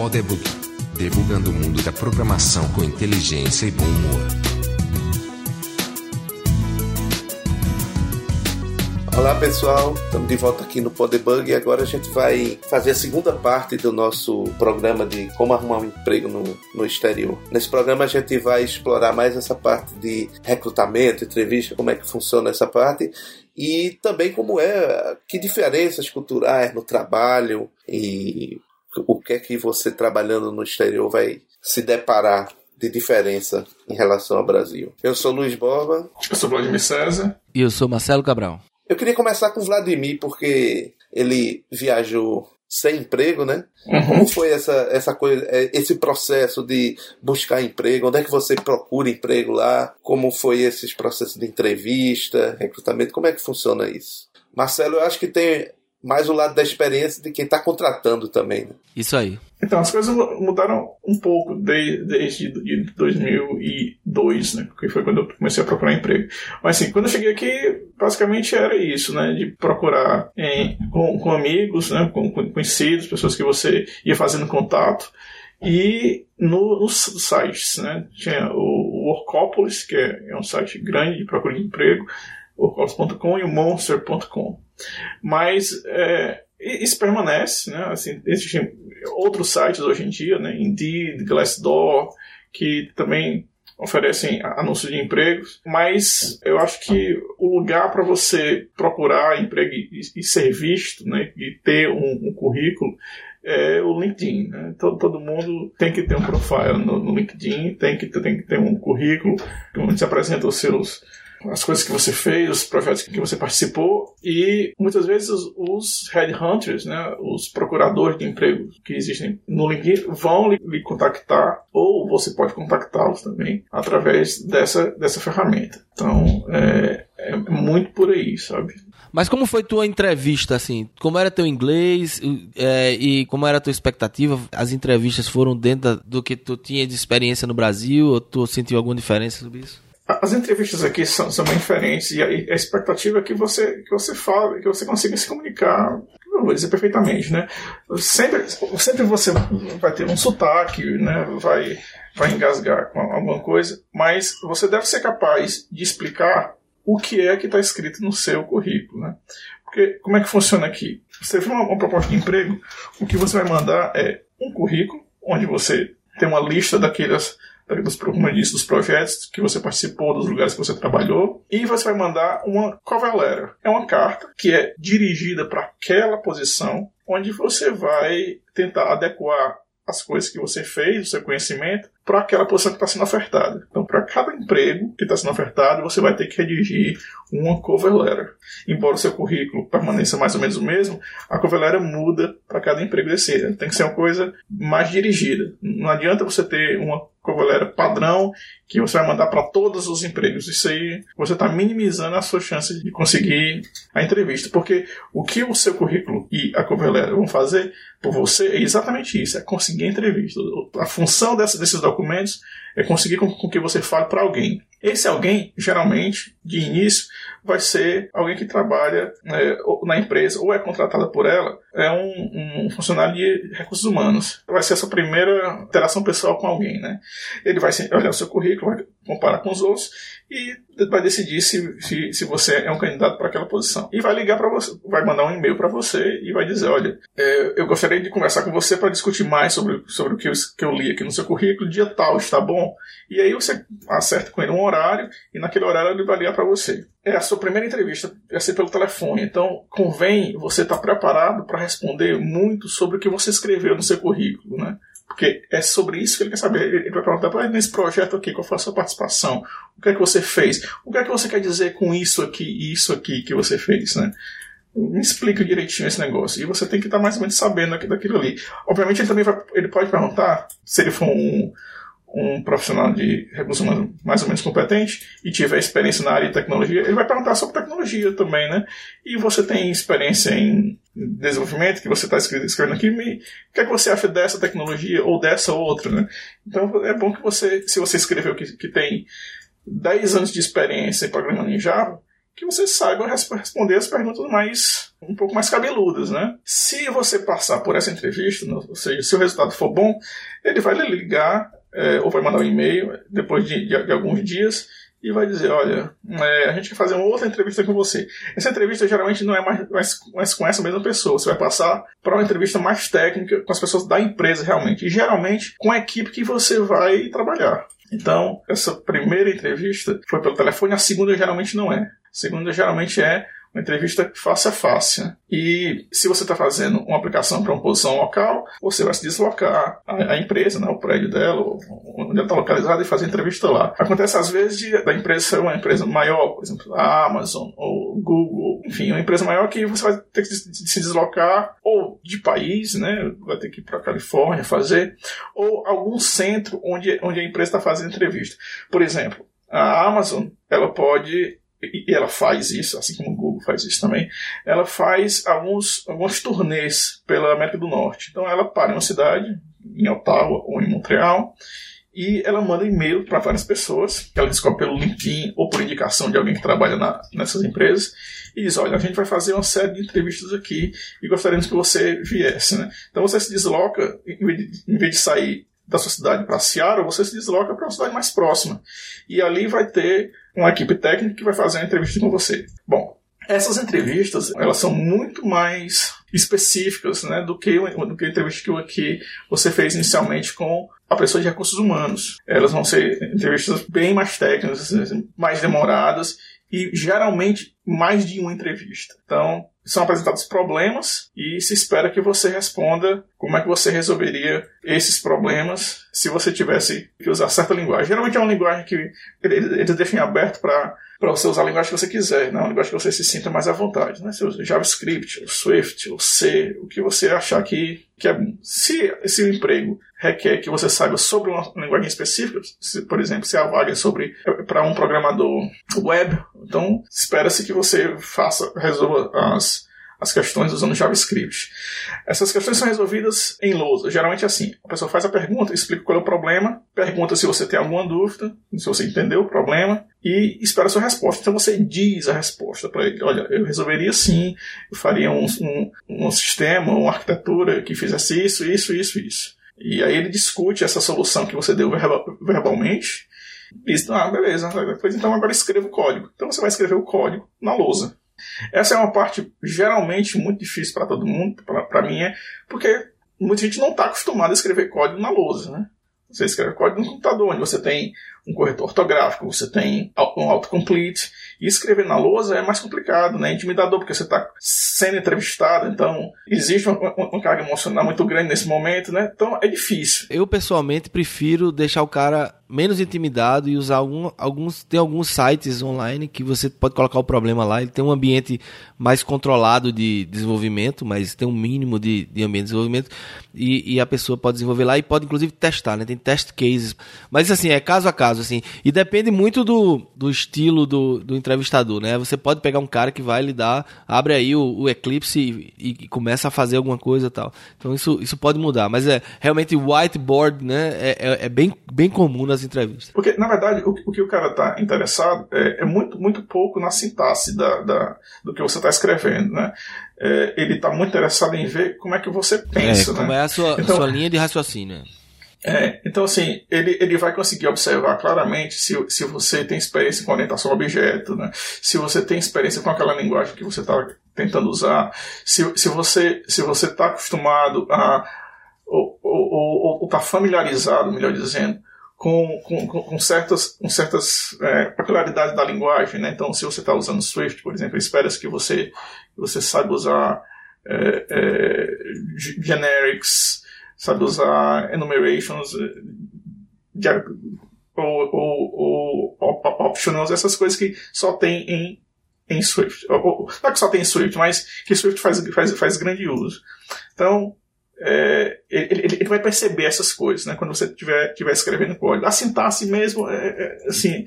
Podebug, debugando o mundo da programação com inteligência e bom humor. Olá pessoal, estamos de volta aqui no Podebug e agora a gente vai fazer a segunda parte do nosso programa de como arrumar um emprego no, no exterior. Nesse programa a gente vai explorar mais essa parte de recrutamento, entrevista, como é que funciona essa parte e também como é, que diferenças culturais no trabalho e o que é que você trabalhando no exterior vai se deparar de diferença em relação ao Brasil. Eu sou Luiz Borba. Eu sou Vladimir César. E eu sou Marcelo Cabral. Eu queria começar com o Vladimir, porque ele viajou sem emprego, né? Uhum. Como foi essa, essa coisa, é, esse processo de buscar emprego? Onde é que você procura emprego lá? Como foi esses processos de entrevista, recrutamento? Como é que funciona isso? Marcelo, eu acho que tem mais o lado da experiência de quem está contratando também. Né? Isso aí. Então, as coisas mudaram um pouco desde, desde 2002, né? Que foi quando eu comecei a procurar emprego. Mas, assim, quando eu cheguei aqui, basicamente era isso, né? De procurar em, com, com amigos, né? Com, com conhecidos, pessoas que você ia fazendo contato. E no, nos sites, né? Tinha o Workopolis, que é, é um site grande de procura de emprego, workopolis.com e o Monster.com. Mas é, isso permanece, né? Assim, existem outros sites hoje em dia, né? Indeed, Glassdoor, que também oferecem anúncios de empregos, mas eu acho que o lugar para você procurar emprego e, ser visto, né, e ter um, um currículo é o LinkedIn. Né? Todo, todo mundo tem que ter um profile no, no LinkedIn, tem que, tem que ter um currículo onde se apresenta os seus as coisas que você fez, os projetos que você participou e muitas vezes os, headhunters, né, os procuradores de emprego que existem no LinkedIn vão lhe, contactar ou você pode contactá-los também através dessa, dessa ferramenta. Então é, é muito por aí, sabe? Mas como foi tua entrevista, assim? Como era teu inglês é, e como era tua expectativa? As entrevistas foram dentro do que tu tinha de experiência no Brasil ou tu sentiu alguma diferença sobre isso? As entrevistas aqui são, são bem diferentes e a, a, expectativa é que você, que você fale, que você consiga se comunicar, não vou dizer perfeitamente, né? Sempre, sempre você vai ter um sotaque, né? Vai, vai engasgar com alguma coisa, mas você deve ser capaz de explicar o que é que está escrito no seu currículo, né? Porque como é que funciona aqui? Você vê uma, uma proposta de emprego, o que você vai mandar é um currículo, onde você tem uma lista daquelas dos, dos projetos que você participou, dos lugares que você trabalhou, e você vai mandar uma cover letter. É uma carta que é dirigida para aquela posição, onde você vai tentar adequar as coisas que você fez, o seu conhecimento, para aquela posição que está sendo ofertada. Então, para cada emprego que está sendo ofertado, você vai ter que redigir uma cover letter. Embora o seu currículo permaneça mais ou menos o mesmo, a cover letter muda para cada emprego desse. Tem que ser uma coisa mais dirigida. Não adianta você ter uma cover letter padrão que você vai mandar para todos os empregos. Isso aí você está minimizando a sua chance de conseguir a entrevista. Porque o que o seu currículo e a letter vão fazer por você é exatamente isso: é conseguir a entrevista. A função dessa, desses documentos é conseguir com, com que você fale para alguém. Esse alguém, geralmente, de início, vai ser alguém que trabalha é, na empresa ou é contratado por ela, é um, um, funcionário de recursos humanos. Vai ser a sua primeira interação pessoal com alguém, né? Ele vai olhar o seu currículo, vai comparar com os outros e vai decidir se, se, se você é um candidato para aquela posição. E vai ligar para você, vai mandar um e-mail para você e vai dizer: olha, é, eu gostaria de conversar com você para discutir mais sobre, sobre o que eu, que eu li aqui no seu currículo, dia tal, está bom? E aí você acerta com ele um horário e naquele horário ele vai ligar para você. É a sua primeira entrevista, vai ser pelo telefone, então convém você estar tá preparado para responder muito sobre o que você escreveu no seu currículo, né? Porque é sobre isso que ele quer saber. Ele vai perguntar, nesse projeto aqui, qual foi a sua participação? O que é que você fez? O que é que você quer dizer com isso aqui e isso aqui que você fez, né? Me explica direitinho esse negócio. E você tem que estar mais ou menos sabendo daquilo ali. Obviamente, ele também vai, ele pode perguntar, se ele for um, um profissional de recursos humanos mais ou menos competente e tiver experiência na área de tecnologia, ele vai perguntar sobre tecnologia também, né? E você tem experiência em desenvolvimento que você está escrevendo aqui, me, o que, é que você acha dessa tecnologia ou dessa outra, né? Então é bom que você, se você escreveu que, que tem 10 anos de experiência em programando em Java, que você saiba responder as perguntas mais um pouco mais cabeludas, né? Se você passar por essa entrevista, ou seja, se o resultado for bom, ele vai lhe ligar é, ou vai mandar um e-mail depois de, de, de alguns dias e vai dizer, olha, é, a gente quer fazer uma outra entrevista com você. Essa entrevista geralmente não é mais, mais, mais, com essa mesma pessoa. Você vai passar para uma entrevista mais técnica com as pessoas da empresa realmente. E geralmente com a equipe que você vai trabalhar. Então, essa primeira entrevista foi pelo telefone, a segunda geralmente não é. A segunda geralmente é uma entrevista face a face. Né? E se você está fazendo uma aplicação para uma posição local, você vai se deslocar à, empresa, né, o prédio dela, onde ela está localizada, e fazer entrevista lá. Acontece às vezes de, da empresa ser uma empresa maior, por exemplo, a Amazon ou Google, enfim, uma empresa maior que você vai ter que se deslocar ou de país, né, vai ter que ir para a Califórnia fazer, ou algum centro onde, onde a empresa está fazendo entrevista. Por exemplo, a Amazon, ela pode e ela faz isso, assim como o Google faz isso também, ela faz alguns, alguns turnês pela América do Norte. Então ela para em uma cidade, em Ottawa ou em Montreal, e ela manda e-mail para várias pessoas, que ela descobre pelo LinkedIn ou por indicação de alguém que trabalha na, nessas empresas, e diz: Olha, a gente vai fazer uma série de entrevistas aqui e gostaríamos que você viesse. Né? Então você se desloca, em vez de, em vez de sair da sua cidade para Seattle, você se desloca para uma cidade mais próxima. E ali vai ter uma equipe técnica que vai fazer a entrevista com você. Bom, essas entrevistas, elas são muito mais específicas né, do, que, do que a entrevista que, que você fez inicialmente com a pessoa de recursos humanos. Elas vão ser entrevistas bem mais técnicas, mais demoradas e geralmente mais de uma entrevista. Então, são apresentados problemas e se espera que você responda como é que você resolveria esses problemas se você tivesse que usar certa linguagem. Geralmente é uma linguagem que eles deixam aberto para para você usar a linguagem que você quiser, não a linguagem que você se sinta mais à vontade. Né? Você usa JavaScript, ou Swift, ou C, o que você achar que, que é bom. Se esse emprego requer que você saiba sobre uma linguagem específica, se, por exemplo, se a vaga é sobre para um programador web, então espera-se que você faça, resolva as as questões usando JavaScript. Essas questões são resolvidas em lousa. Geralmente é assim: a pessoa faz a pergunta, explica qual é o problema, pergunta se você tem alguma dúvida, se você entendeu o problema e espera a sua resposta. Então você diz a resposta para ele: olha, eu resolveria sim, eu faria um, um, um sistema, uma arquitetura que fizesse isso, isso, isso, isso. E aí ele discute essa solução que você deu verbalmente. E diz, ah, beleza, depois então agora escreva o código. Então você vai escrever o código na lousa. Essa é uma parte geralmente muito difícil para todo mundo, para mim é, porque muita gente não está acostumada a escrever código na lousa, né? Você escreve código no computador, onde você tem um corretor ortográfico, você tem um autocomplete. E escrever na lousa é mais complicado, né? Intimidador, porque você está sendo entrevistado, então existe uma, uma, carga emocional muito grande nesse momento, né? Então é difícil. Eu, pessoalmente, prefiro deixar o cara menos intimidado e usar algum, alguns. Tem alguns sites online que você pode colocar o problema lá. Ele tem um ambiente mais controlado de desenvolvimento, mas tem um mínimo de, de ambiente de desenvolvimento. E, e a pessoa pode desenvolver lá e pode, inclusive, testar, né? Tem test cases. Mas assim, é caso a caso, assim. E depende muito do, do estilo do, do entrevistador, né? Você pode pegar um cara que vai lhe dar, abre aí o, o Eclipse e, e, começa a fazer alguma coisa e tal. Então isso, isso pode mudar. Mas é realmente whiteboard, né? É, é, é bem, bem comum nas entrevistas. Porque, na verdade, o, o que o cara está interessado é, é, muito, muito pouco na sintaxe da, da do que você está escrevendo, né? É, ele está muito interessado em ver como é que você pensa, é, né? Como é a sua, então, sua linha de raciocínio. É, então, assim, ele, ele vai conseguir observar claramente se, se você tem experiência com orientação a objeto, né? se você tem experiência com aquela linguagem que você está tentando usar, se, se você se você está acostumado a ou está familiarizado, melhor dizendo, com, com, com, certas, com certas é, peculiaridades da linguagem. Né? Então, se você está usando Swift, por exemplo, espera-se que você, você saiba usar é, é, generics, sabe usar enumerations eh, ou, ou, ou, optionals, essas coisas que só tem em, em Swift. Ou, não é que só tem em Swift, mas que Swift faz, faz, faz grande uso. Então, é, ele, ele, vai perceber essas coisas, né? Quando você estiver tiver escrevendo código. A sintaxe mesmo, é, é, assim,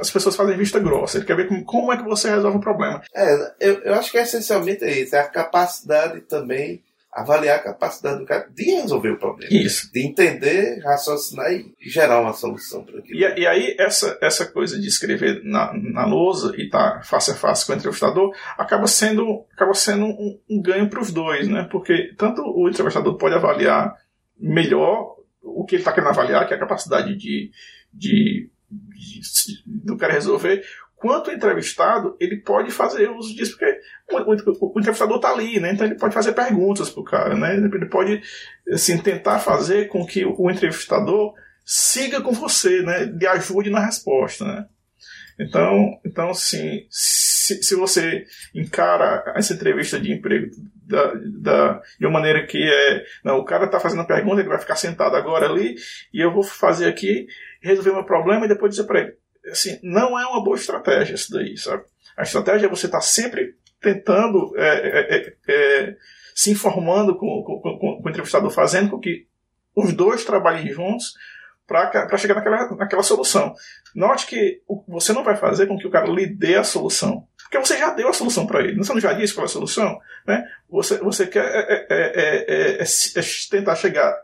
as pessoas fazem vista grossa. Ele quer ver como, como é que você resolve o problema. É, eu, eu acho que é essencialmente é isso. É a capacidade também avaliar a capacidade do cara de resolver o problema. Isso. De entender, raciocinar e gerar uma solução para aquilo. E, e, aí, essa, essa coisa de escrever na, na lousa e estar tá face a face com o entrevistador acaba sendo, acaba sendo um, um ganho para os dois, né? Porque tanto o entrevistador pode avaliar melhor o que ele está querendo avaliar, que é a capacidade de, de, de, de do cara resolver, quanto entrevistado ele pode fazer uso disso, porque o, o, o entrevistador está ali, né? Então ele pode fazer perguntas para o cara, né? Ele pode assim, tentar fazer com que o entrevistador siga com você, né? Lhe ajude na resposta, né? Então, então assim, se, se você encara essa entrevista de emprego da, da, de uma maneira que é. Não, o cara está fazendo a pergunta, ele vai ficar sentado agora ali, e eu vou fazer aqui, resolver meu problema e depois dizer para ele assim, não é uma boa estratégia isso daí, sabe? A estratégia é você estar tá sempre tentando, é, é, é, é, se informando com, com, com, com, o entrevistador, fazendo com que os dois trabalhem juntos para chegar naquela, naquela solução. Note que você não vai fazer com que o cara lhe dê a solução. Porque você já deu a solução para ele. Você não já disse qual é a solução? Né? Você, você quer é, é, tentar chegar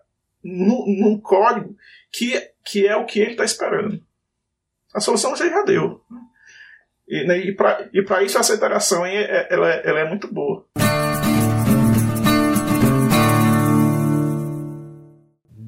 num código que, que é o que ele está esperando. A solução você já deu. E, né, e para isso a aceleração é, ela, ela é muito boa.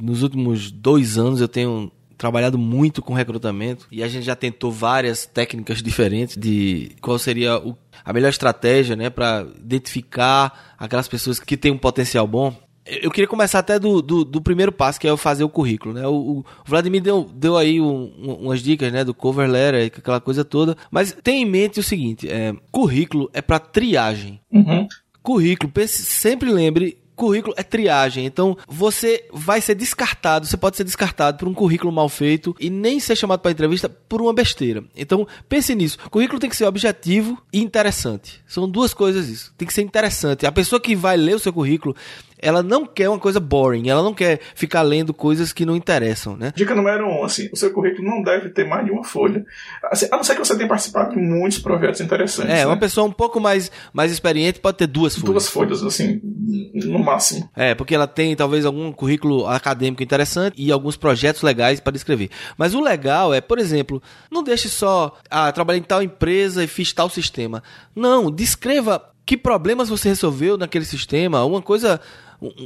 Nos últimos dois anos eu tenho trabalhado muito com recrutamento e a gente já tentou várias técnicas diferentes de qual seria o, a melhor estratégia né, para identificar aquelas pessoas que têm um potencial bom. Eu queria começar até do, do, do, primeiro passo, que é fazer o currículo, né? O, o Vladimir deu, deu aí um, um, umas dicas, né? Do cover letter, aquela coisa toda. Mas tenha em mente o seguinte, é, currículo é para triagem. Uhum. Currículo, pense, sempre lembre currículo é triagem. Então, você vai ser descartado, você pode ser descartado por um currículo mal feito e nem ser chamado para entrevista por uma besteira. Então, pense nisso. currículo tem que ser objetivo e interessante. São duas coisas isso. Tem que ser interessante. A pessoa que vai ler o seu currículo, ela não quer uma coisa boring, ela não quer ficar lendo coisas que não interessam, né? Dica número um, assim, o seu currículo não deve ter mais de uma folha. Assim, a não ser que você tenha participado de muitos projetos interessantes. É, né? uma pessoa um pouco mais, mais experiente pode ter duas folhas. Duas folhas, assim, no máximo. É, porque ela tem talvez algum currículo acadêmico interessante e alguns projetos legais para descrever. Mas o legal é, por exemplo, não deixe só, ah, trabalhei em tal empresa e fiz tal sistema. Não, descreva que problemas você resolveu naquele sistema, uma coisa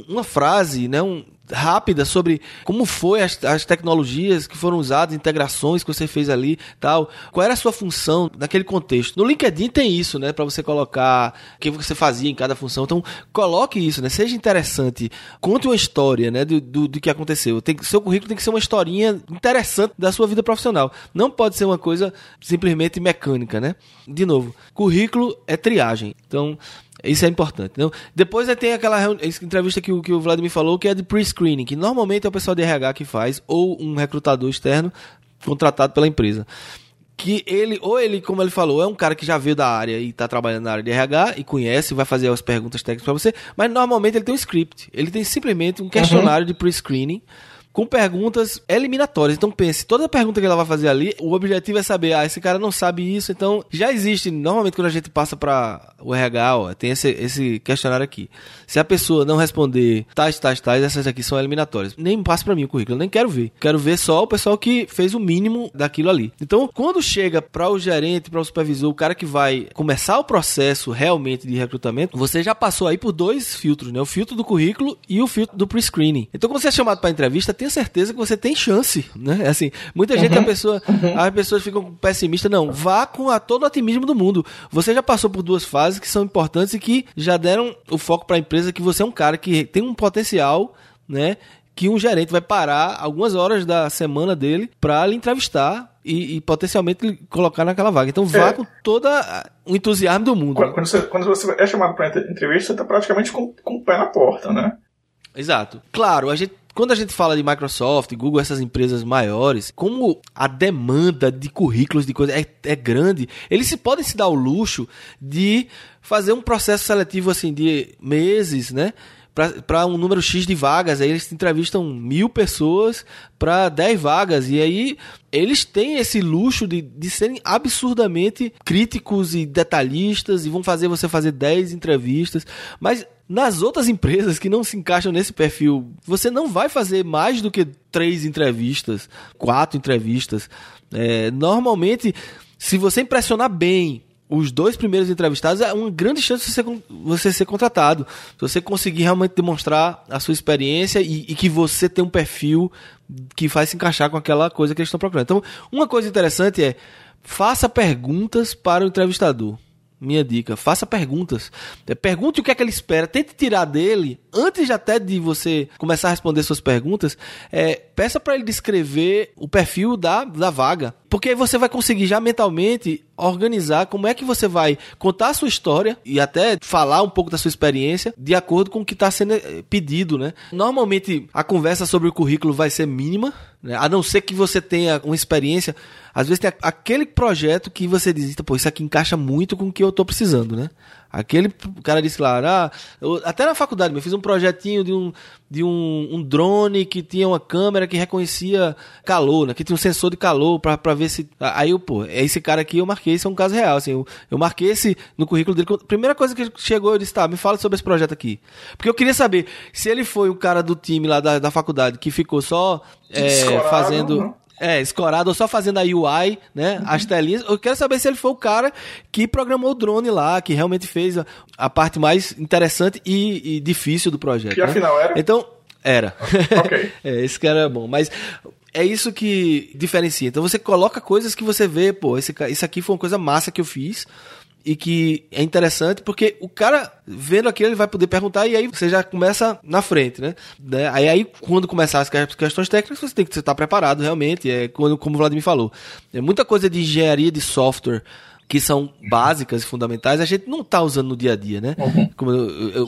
uma frase, né, um, rápida sobre como foi as, as tecnologias que foram usadas, integrações que você fez ali, tal. Qual era a sua função naquele contexto? No LinkedIn tem isso, né, para você colocar o que você fazia em cada função. Então, coloque isso, né? Seja interessante, conte uma história, né, do, do, do que aconteceu. Tem, seu currículo tem que ser uma historinha interessante da sua vida profissional. Não pode ser uma coisa simplesmente mecânica, né? De novo, currículo é triagem. Então, isso é importante. Não? Depois tem aquela entrevista que o, que o Vladimir falou, que é de pre-screening, que normalmente é o pessoal de RH que faz, ou um recrutador externo contratado pela empresa. Que ele, ou ele, como ele falou, é um cara que já veio da área e está trabalhando na área de RH e conhece, vai fazer as perguntas técnicas para você, mas normalmente ele tem um script. Ele tem simplesmente um questionário uhum. de pre-screening com perguntas eliminatórias. Então pense, toda pergunta que ela vai fazer ali, o objetivo é saber, ah, esse cara não sabe isso, então já existe, normalmente quando a gente passa para o RH, ó, tem esse, esse questionário aqui. Se a pessoa não responder tais, tais, tais, essas aqui são eliminatórias. Nem passa para mim o currículo, nem quero ver. Quero ver só o pessoal que fez o mínimo daquilo ali. Então, quando chega para o gerente, para o supervisor, o cara que vai começar o processo realmente de recrutamento, você já passou aí por dois filtros, né? O filtro do currículo e o filtro do pre-screening. Então, quando você é chamado para entrevista, tem tenho certeza que você tem chance, né? É assim, muita gente, a uhum. pessoa, uhum. as pessoas ficam pessimistas. Não, vá com a, todo o otimismo do mundo. Você já passou por duas fases que são importantes e que já deram o foco para a empresa que você é um cara que tem um potencial, né? Que um gerente vai parar algumas horas da semana dele para lhe entrevistar e, e, potencialmente colocar naquela vaga. Então vá é. com todo o entusiasmo do mundo. Quando, quando, você, quando você, é chamado para entrevista, você está praticamente com, com o pé na porta, né? Exato. Claro, a gente quando a gente fala de Microsoft, Google, essas empresas maiores, como a demanda de currículos, de coisas é, é grande, eles se podem se dar o luxo de fazer um processo seletivo assim de meses, né? Para um número X de vagas, aí eles entrevistam mil pessoas para 10 vagas, e aí eles têm esse luxo de, de serem absurdamente críticos e detalhistas e vão fazer você fazer 10 entrevistas, mas nas outras empresas que não se encaixam nesse perfil, você não vai fazer mais do que três entrevistas, quatro entrevistas. É, normalmente, se você impressionar bem os dois primeiros entrevistados, é uma grande chance de você, você ser contratado. Se você conseguir realmente demonstrar a sua experiência e, e, que você tem um perfil que faz se encaixar com aquela coisa que eles estão procurando. Então, uma coisa interessante é faça perguntas para o entrevistador. Minha dica, faça perguntas. É, pergunte o que é que ele espera. Tente tirar dele, antes até de você começar a responder suas perguntas, é, peça para ele descrever o perfil da, da vaga. Porque aí você vai conseguir já mentalmente organizar como é que você vai contar a sua história e até falar um pouco da sua experiência de acordo com o que está sendo eh, pedido, né? Normalmente a conversa sobre o currículo vai ser mínima, né? a não ser que você tenha uma experiência. Às vezes tem aquele projeto que você diz, pô, isso aqui encaixa muito com o que eu estou precisando, né? Aquele cara disse lá, ah, eu, até na faculdade, eu fiz um projetinho de um, de um, um, drone que tinha uma câmera que reconhecia calor, né? Que tinha um sensor de calor para ver se. Aí eu, pô, é esse cara aqui eu marquei, isso é um caso real. Assim, eu, eu marquei esse no currículo dele. Primeira coisa que chegou, eu disse, tá, me fala sobre esse projeto aqui. Porque eu queria saber se ele foi o cara do time lá da, da faculdade que ficou só é, fazendo. Né? É, escorado, ou só fazendo a UI, né? Uhum. As telinhas. Eu quero saber se ele foi o cara que programou o drone lá, que realmente fez a, a parte mais interessante e, e, difícil do projeto. Que né? afinal era? Então, era. Ok. é, esse cara é bom. Mas é isso que diferencia. Então você coloca coisas que você vê, pô, esse, isso aqui foi uma coisa massa que eu fiz e que é interessante porque o cara vendo aquilo ele vai poder perguntar e aí você já começa na frente, né? né? Aí, aí quando começar as questões técnicas você tem que estar preparado realmente, é quando, como o Vladimir falou. É muita coisa de engenharia de software que são básicas e fundamentais, a gente não está usando no dia a dia, né? Uhum. Como,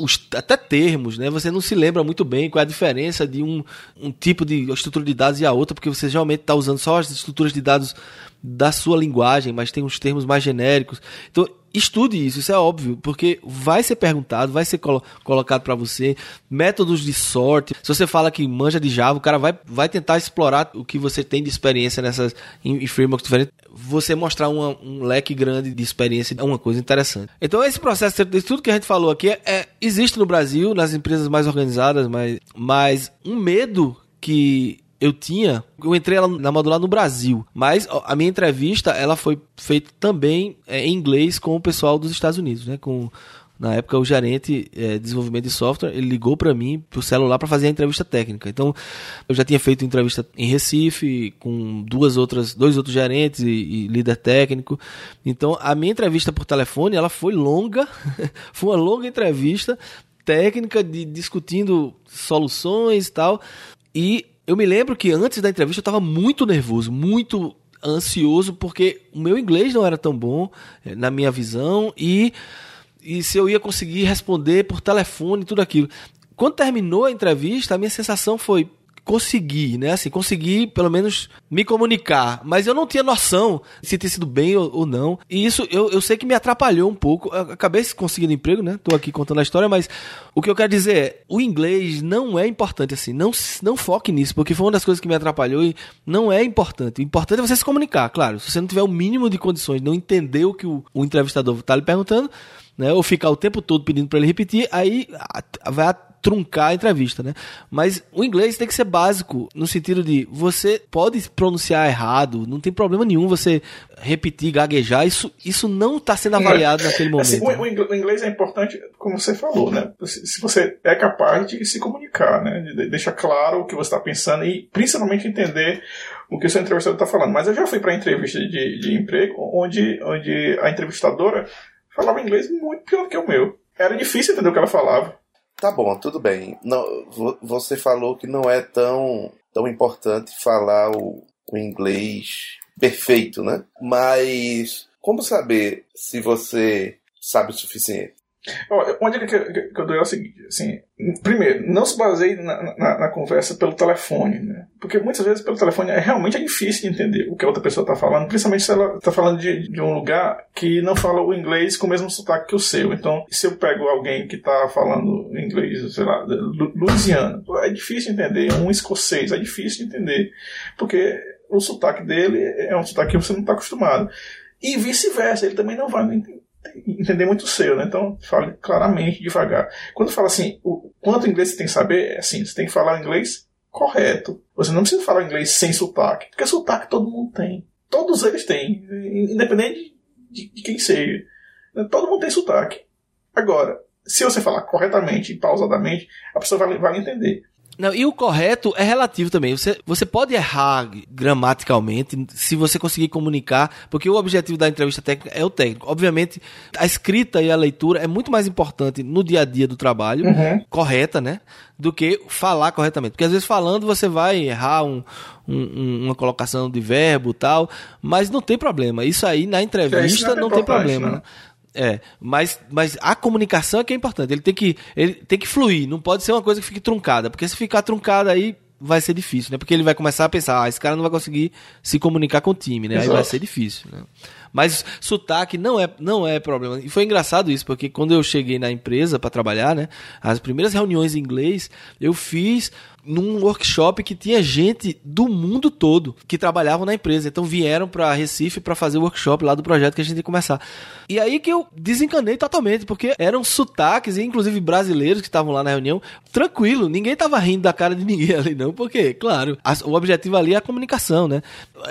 os, até termos, né? Você não se lembra muito bem qual é a diferença de um, um tipo de estrutura de dados e a outra, porque você geralmente está usando só as estruturas de dados da sua linguagem, mas tem uns termos mais genéricos. Então, estude isso, isso é óbvio, porque vai ser perguntado, vai ser colo colocado para você. Métodos de sorte. Se você fala que manja de Java, o cara vai, vai tentar explorar o que você tem de experiência nessas em, em frameworks diferentes. Você mostrar uma, um leque grande de experiência é uma coisa interessante. Então, esse processo, tudo que a gente falou aqui, é, é, existe no Brasil, nas empresas mais organizadas, mas, mas um medo que eu tinha, eu entrei na modular no Brasil, mas a minha entrevista ela foi feita também é, em inglês com o pessoal dos Estados Unidos, né? Com na época o gerente é, de desenvolvimento de software ele ligou para mim pro celular para fazer a entrevista técnica. Então eu já tinha feito entrevista em Recife com duas outras, dois outros gerentes e, e líder técnico. Então a minha entrevista por telefone ela foi longa, foi uma longa entrevista técnica de discutindo soluções e tal. E eu me lembro que antes da entrevista eu estava muito nervoso, muito ansioso, porque o meu inglês não era tão bom, eh, na minha visão, e, e se eu ia conseguir responder por telefone, tudo aquilo. Quando terminou a entrevista, a minha sensação foi: conseguir, né? Assim, conseguir pelo menos me comunicar. Mas eu não tinha noção se tinha sido bem ou, ou não. E isso eu, eu sei que me atrapalhou um pouco. Eu acabei conseguindo emprego, né? Tô aqui contando a história, mas o que eu quero dizer é: o inglês não é importante assim. Não, não foque nisso, porque foi uma das coisas que me atrapalhou e não é importante. O importante é você se comunicar, claro. Se você não tiver o mínimo de condições, não entender o que o, o entrevistador está lhe perguntando, né? Ou ficar o tempo todo pedindo para ele repetir, aí vai truncar a entrevista, né? Mas o inglês tem que ser básico, no sentido de você pode pronunciar errado, não tem problema nenhum você repetir, gaguejar, isso, isso não está sendo avaliado naquele assim, momento. Assim, o, inglês é importante, como você falou, né? Se você é capaz de se comunicar, né? De deixar claro o que você está pensando e principalmente entender o que o seu entrevistador está falando. Mas eu já fui para entrevista de, de emprego onde, onde a entrevistadora falava inglês muito pior que o meu. Era difícil entender o que ela falava. Tá bom, tudo bem. Não, você falou que não é tão, tão importante falar o, o inglês perfeito, né? Mas como saber se você sabe o suficiente? Uma dica que, eu dou é o seguinte, assim, primeiro, não se baseie na, na, na, conversa pelo telefone, né? Porque muitas vezes pelo telefone é realmente é difícil de entender o que a outra pessoa está falando, principalmente se ela está falando de, de um lugar que não fala o inglês com o mesmo sotaque que o seu. Então, se eu pego alguém que está falando inglês, sei lá, Louisiana, é difícil entender, um escocês, é difícil de entender, porque o sotaque dele é um sotaque que você não está acostumado. E vice-versa, ele também não vai entender muito seu, né? Então, fale claramente, devagar. Quando fala assim, o quanto inglês você tem que saber, é assim, você tem que falar inglês correto. Você não precisa falar inglês sem sotaque, porque sotaque todo mundo tem. Todos eles têm, independente de, de quem seja. Todo mundo tem sotaque. Agora, se você falar corretamente e pausadamente, a pessoa vai, vai entender. Não, e o correto é relativo também. Você, você pode errar gramaticalmente se você conseguir comunicar, porque o objetivo da entrevista técnica é o técnico. Obviamente, a escrita e a leitura é muito mais importante no dia a dia do trabalho, uhum. correta, né? Do que falar corretamente. Porque às vezes falando você vai errar um, um, uma colocação de verbo tal, mas não tem problema. Isso aí na entrevista é, não, não tem problema, né? É, mas, mas a comunicação é que é importante. Ele tem que, ele tem que fluir, não pode ser uma coisa que fique truncada, porque se ficar truncada aí vai ser difícil, né? Porque ele vai começar a pensar, ah, esse cara não vai conseguir se comunicar com o time, né? Exato. Aí vai ser difícil, né? Mas sotaque não é, não é problema. E foi engraçado isso, porque quando eu cheguei na empresa para trabalhar, né? As primeiras reuniões em inglês, eu fiz num workshop que tinha gente do mundo todo que trabalhavam na empresa. Então vieram para Recife para fazer o workshop lá do projeto que a gente ia começar. E aí que eu desencanei totalmente, porque eram sotaques, inclusive brasileiros que estavam lá na reunião, tranquilo, ninguém tava rindo da cara de ninguém ali não, porque, claro, o objetivo ali é a comunicação, né?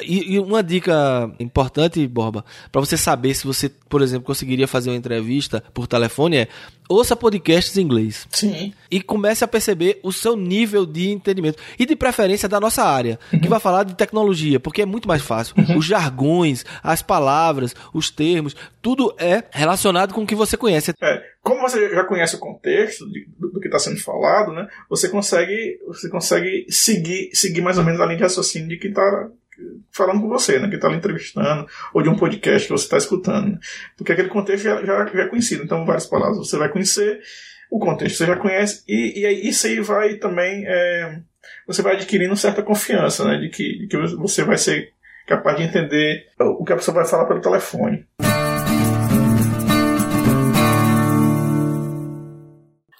E, e uma dica importante, Borba, para você saber se você, por exemplo, conseguiria fazer uma entrevista por telefone é ouça podcasts em inglês. Sim. E comece a perceber o seu nível de entendimento. E de preferência da nossa área, uhum. que vai falar de tecnologia, porque é muito mais fácil. Uhum. Os jargões, as palavras, os termos, tudo é relacionado com o que você conhece. É, como você já conhece o contexto de, do, do, que está sendo falado, né? Você consegue, você consegue seguir, seguir mais ou menos a linha de raciocínio de quem está falando com você, né? Que está lhe entrevistando, ou de um podcast que você está escutando. Né? Porque aquele contexto já, já, já, é conhecido. Então, várias palavras você vai conhecer, o contexto você já conhece, e, e aí isso aí vai também. É, você vai adquirindo certa confiança, né? De que, de que você vai ser capaz de entender o que a pessoa vai falar pelo telefone.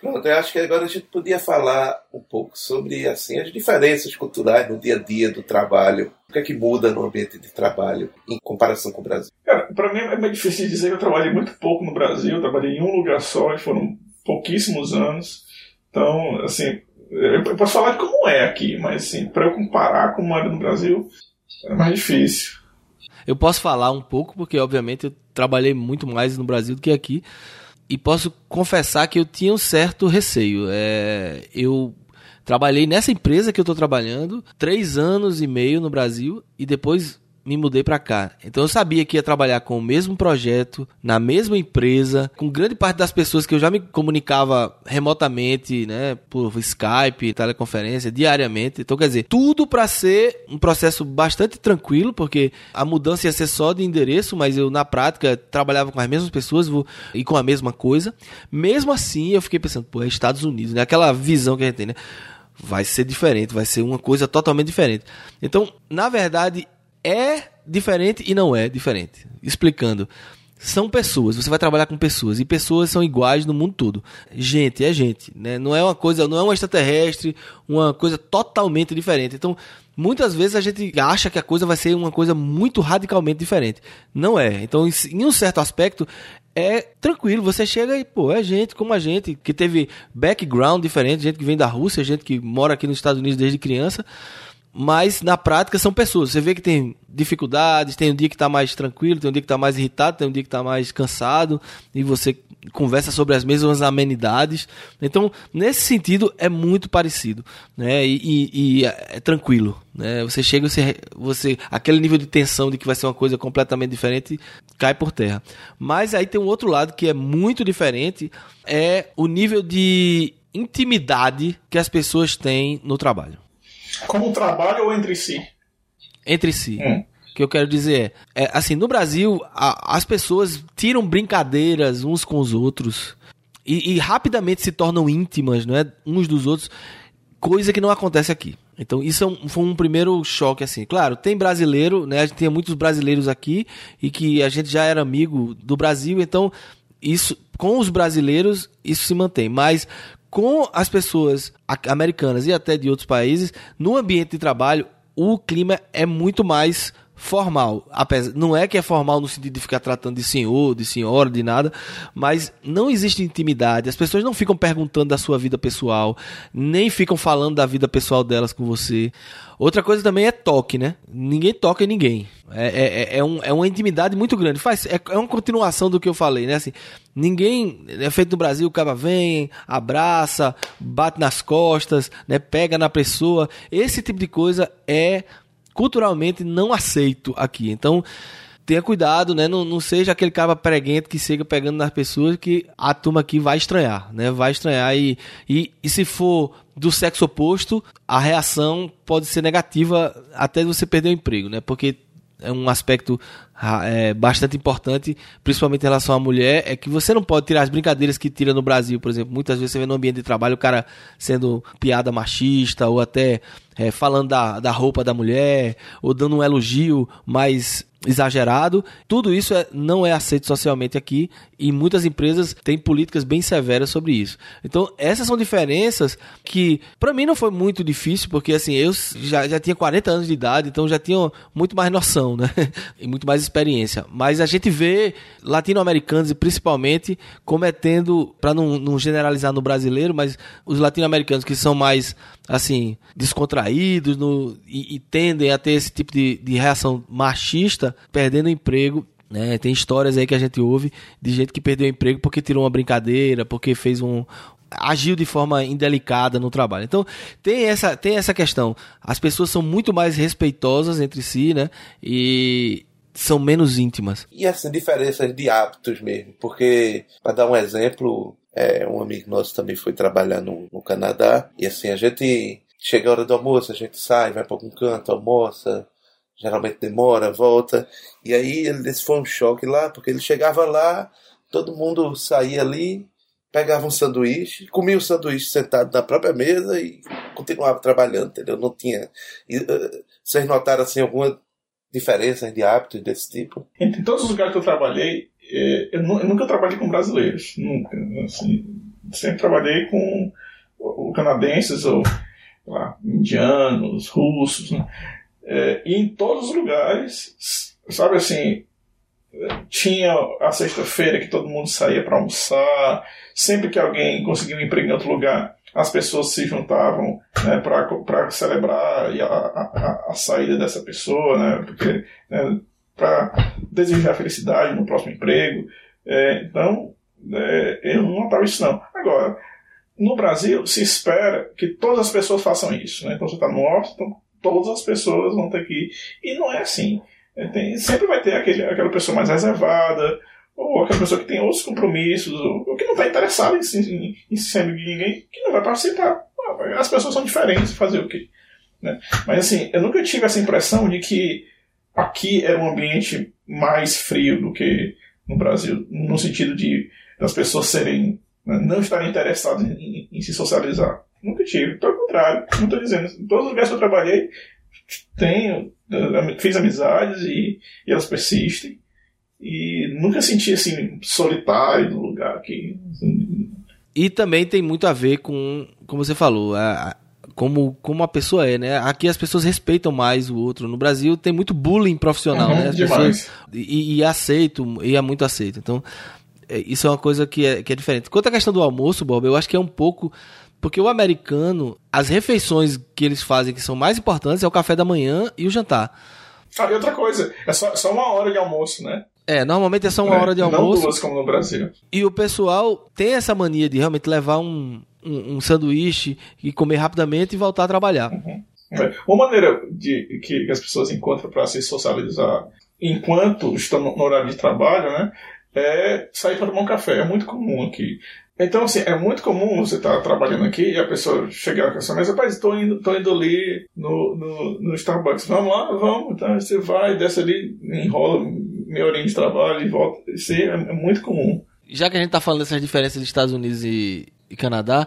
Pronto, eu acho que agora a gente podia falar um pouco sobre assim as diferenças culturais no dia a dia do trabalho. O que é que muda no ambiente de trabalho em comparação com o Brasil? Cara, para mim é meio difícil dizer que eu trabalhei muito pouco no Brasil. Eu trabalhei em um lugar só e foram pouquíssimos anos. Então, assim, eu posso falar de como é aqui, mas assim, para eu comparar com como era no Brasil, é mais difícil. Eu posso falar um pouco, porque obviamente eu trabalhei muito mais no Brasil do que aqui e posso confessar que eu tinha um certo receio. É, eu trabalhei nessa empresa que eu estou trabalhando três anos e meio no Brasil e depois me mudei para cá. Então eu sabia que ia trabalhar com o mesmo projeto, na mesma empresa, com grande parte das pessoas que eu já me comunicava remotamente, né, por Skype, teleconferência, diariamente. Então quer dizer, tudo para ser um processo bastante tranquilo, porque a mudança ia ser só de endereço, mas eu na prática trabalhava com as mesmas pessoas e com a mesma coisa. Mesmo assim, eu fiquei pensando, pô, é Estados Unidos, né? Aquela visão que a gente tem, né? vai ser diferente, vai ser uma coisa totalmente diferente. Então, na verdade, é diferente e não é diferente. Explicando. São pessoas, você vai trabalhar com pessoas e pessoas são iguais no mundo todo. Gente é gente, né? Não é uma coisa, não é um extraterrestre, uma coisa totalmente diferente. Então, muitas vezes a gente acha que a coisa vai ser uma coisa muito radicalmente diferente. Não é. Então, em um certo aspecto, é tranquilo. Você chega e, pô, é gente como a gente, que teve background diferente, gente que vem da Rússia, gente que mora aqui nos Estados Unidos desde criança mas na prática são pessoas. Você vê que tem dificuldades, tem um dia que está mais tranquilo, tem um dia que está mais irritado, tem um dia que está mais cansado, e você conversa sobre as mesmas amenidades. Então, nesse sentido, é muito parecido, né? E, e, e é, é tranquilo, né? Você chega, você, você, aquele nível de tensão de que vai ser uma coisa completamente diferente cai por terra. Mas aí tem um outro lado que é muito diferente, é o nível de intimidade que as pessoas têm no trabalho. Como trabalho ou entre si? Entre si. Hum. O que eu quero dizer é, assim, no Brasil, a, as pessoas tiram brincadeiras uns com os outros. e, e rapidamente se tornam íntimas, não é, uns dos outros, coisa que não acontece aqui. Então, isso é um, foi um primeiro choque, assim. Claro, tem brasileiro, né? A gente tinha muitos brasileiros aqui e que a gente já era amigo do Brasil, então, isso, com os brasileiros, isso se mantém. Mas com as pessoas americanas e até de outros países, no ambiente de trabalho, o clima é muito mais formal. Apesar, não é que é formal no sentido de ficar tratando de senhor, de senhora, de nada, mas não existe intimidade. As pessoas não ficam perguntando da sua vida pessoal, nem ficam falando da vida pessoal delas com você. Outra coisa também é toque, né? Ninguém toca em ninguém. É, é, é, é um, é uma intimidade muito grande. Faz, é, é uma continuação do que eu falei, né? Assim, ninguém. É feito no Brasil, o cara vem, abraça, bate nas costas, né? pega na pessoa. Esse tipo de coisa é culturalmente não aceito aqui. Então, tenha cuidado, né? Não, não seja aquele cara preguento que chega pegando nas pessoas que a turma aqui vai estranhar, né? Vai estranhar e, e, e se for do sexo oposto, a reação pode ser negativa até você perder o emprego, né? Porque é um aspecto é, bastante importante, principalmente em relação à mulher, é que você não pode tirar as brincadeiras que tira no Brasil, por exemplo. Muitas vezes você vê no ambiente de trabalho o cara sendo piada machista ou até é, falando da, da roupa da mulher ou dando um elogio mais exagerado. Tudo isso é, não é aceito socialmente aqui e muitas empresas têm políticas bem severas sobre isso. Então, essas são diferenças que, para mim, não foi muito difícil, porque assim, eu já, já tinha 40 anos de idade, então já tinha muito mais noção, né? e muito mais experiência. Mas a gente vê latino-americanos, principalmente, cometendo, para não, não generalizar no brasileiro, mas os latino-americanos que são mais assim, descontraídos no, e, e, tendem a ter esse tipo de, de reação machista, perdendo emprego. Né? Tem histórias aí que a gente ouve de gente que perdeu emprego porque tirou uma brincadeira, porque fez um, agiu de forma indelicada no trabalho. Então, tem essa, tem essa questão. As pessoas são muito mais respeitosas entre si, né? E são menos íntimas. E assim, diferenças de hábitos mesmo. Porque, para dar um exemplo, é, um amigo nosso também foi trabalhar no, no Canadá. E assim, a gente chega a hora do almoço, a gente sai, vai para algum canto, almoça, geralmente demora, volta. E aí esse foi um choque lá, porque ele chegava lá, todo mundo saía ali, pegava um sanduíche, comia o sanduíche sentado na própria mesa e continuava trabalhando, entendeu? Não tinha. E, uh, vocês notaram assim alguma diferença de hábitos desse tipo? Em todos os lugares que eu trabalhei, é, eu, nunca trabalhei com brasileiros, nunca. Assim, sempre trabalhei com canadenses ou lá, indianos, russos, né? é, e em todos os lugares, sabe assim, tinha a sexta-feira que todo mundo saía para almoçar, sempre que alguém conseguia um emprego em outro lugar, as pessoas se juntavam né, para celebrar a, a, a, saída dessa pessoa, né, porque né, para desejar felicidade no próximo emprego. É, então, é, eu não notava isso não. Agora, no Brasil se espera que todas as pessoas façam isso. Né? Então você está no office, então todas as pessoas vão ter que ir. E não é assim. É, tem, sempre vai ter aquele, aquela pessoa mais reservada, ou aquela pessoa que tem outros compromissos, ou, ou que não está interessada em, em, em ser amigo de ninguém, que não vai participar. As pessoas são diferentes, fazer o quê? Né? Mas assim, eu nunca tive essa impressão de que aqui era um ambiente mais frio do que no Brasil, no sentido de as pessoas serem né, não estarem interessadas em, em, se socializar. Nunca tive, pelo contrário, não estou dizendo. Em todos os lugares que eu trabalhei, tenho, fiz amizades e, e elas persistem. E nunca senti assim, solitário no lugar aqui. E também tem muito a ver com, como você falou, a, como, como a pessoa é, né? Aqui as pessoas respeitam mais o outro. No Brasil tem muito bullying profissional, uhum, né? As pessoas e, e aceito, e é muito aceito. Então, é, isso é uma coisa que é, que é diferente. Quanto à questão do almoço, Bob, eu acho que é um pouco. Porque o americano, as refeições que eles fazem que são mais importantes é o café da manhã e o jantar. Ah, e outra coisa, é só, só uma hora de almoço, né? É, normalmente é só uma é, hora de almoço. Não duas como no Brasil. E o pessoal tem essa mania de realmente levar um, um, um sanduíche e comer rapidamente e voltar a trabalhar. Uhum. É. Uma maneira de, que as pessoas encontram para se socializar enquanto estão no horário de trabalho, né, é sair para tomar um café. É muito comum aqui. Então, assim, é muito comum você estar tá trabalhando aqui e a pessoa chegar com essa mesa, rapaz, estou indo, tô indo ali no, no, no, Starbucks. Vamos lá? Vamos. Então, você vai, desce ali, enrola meia horinha de trabalho e volta. Isso é, é muito comum. já que a gente tá falando dessas diferenças de Estados Unidos e, e Canadá,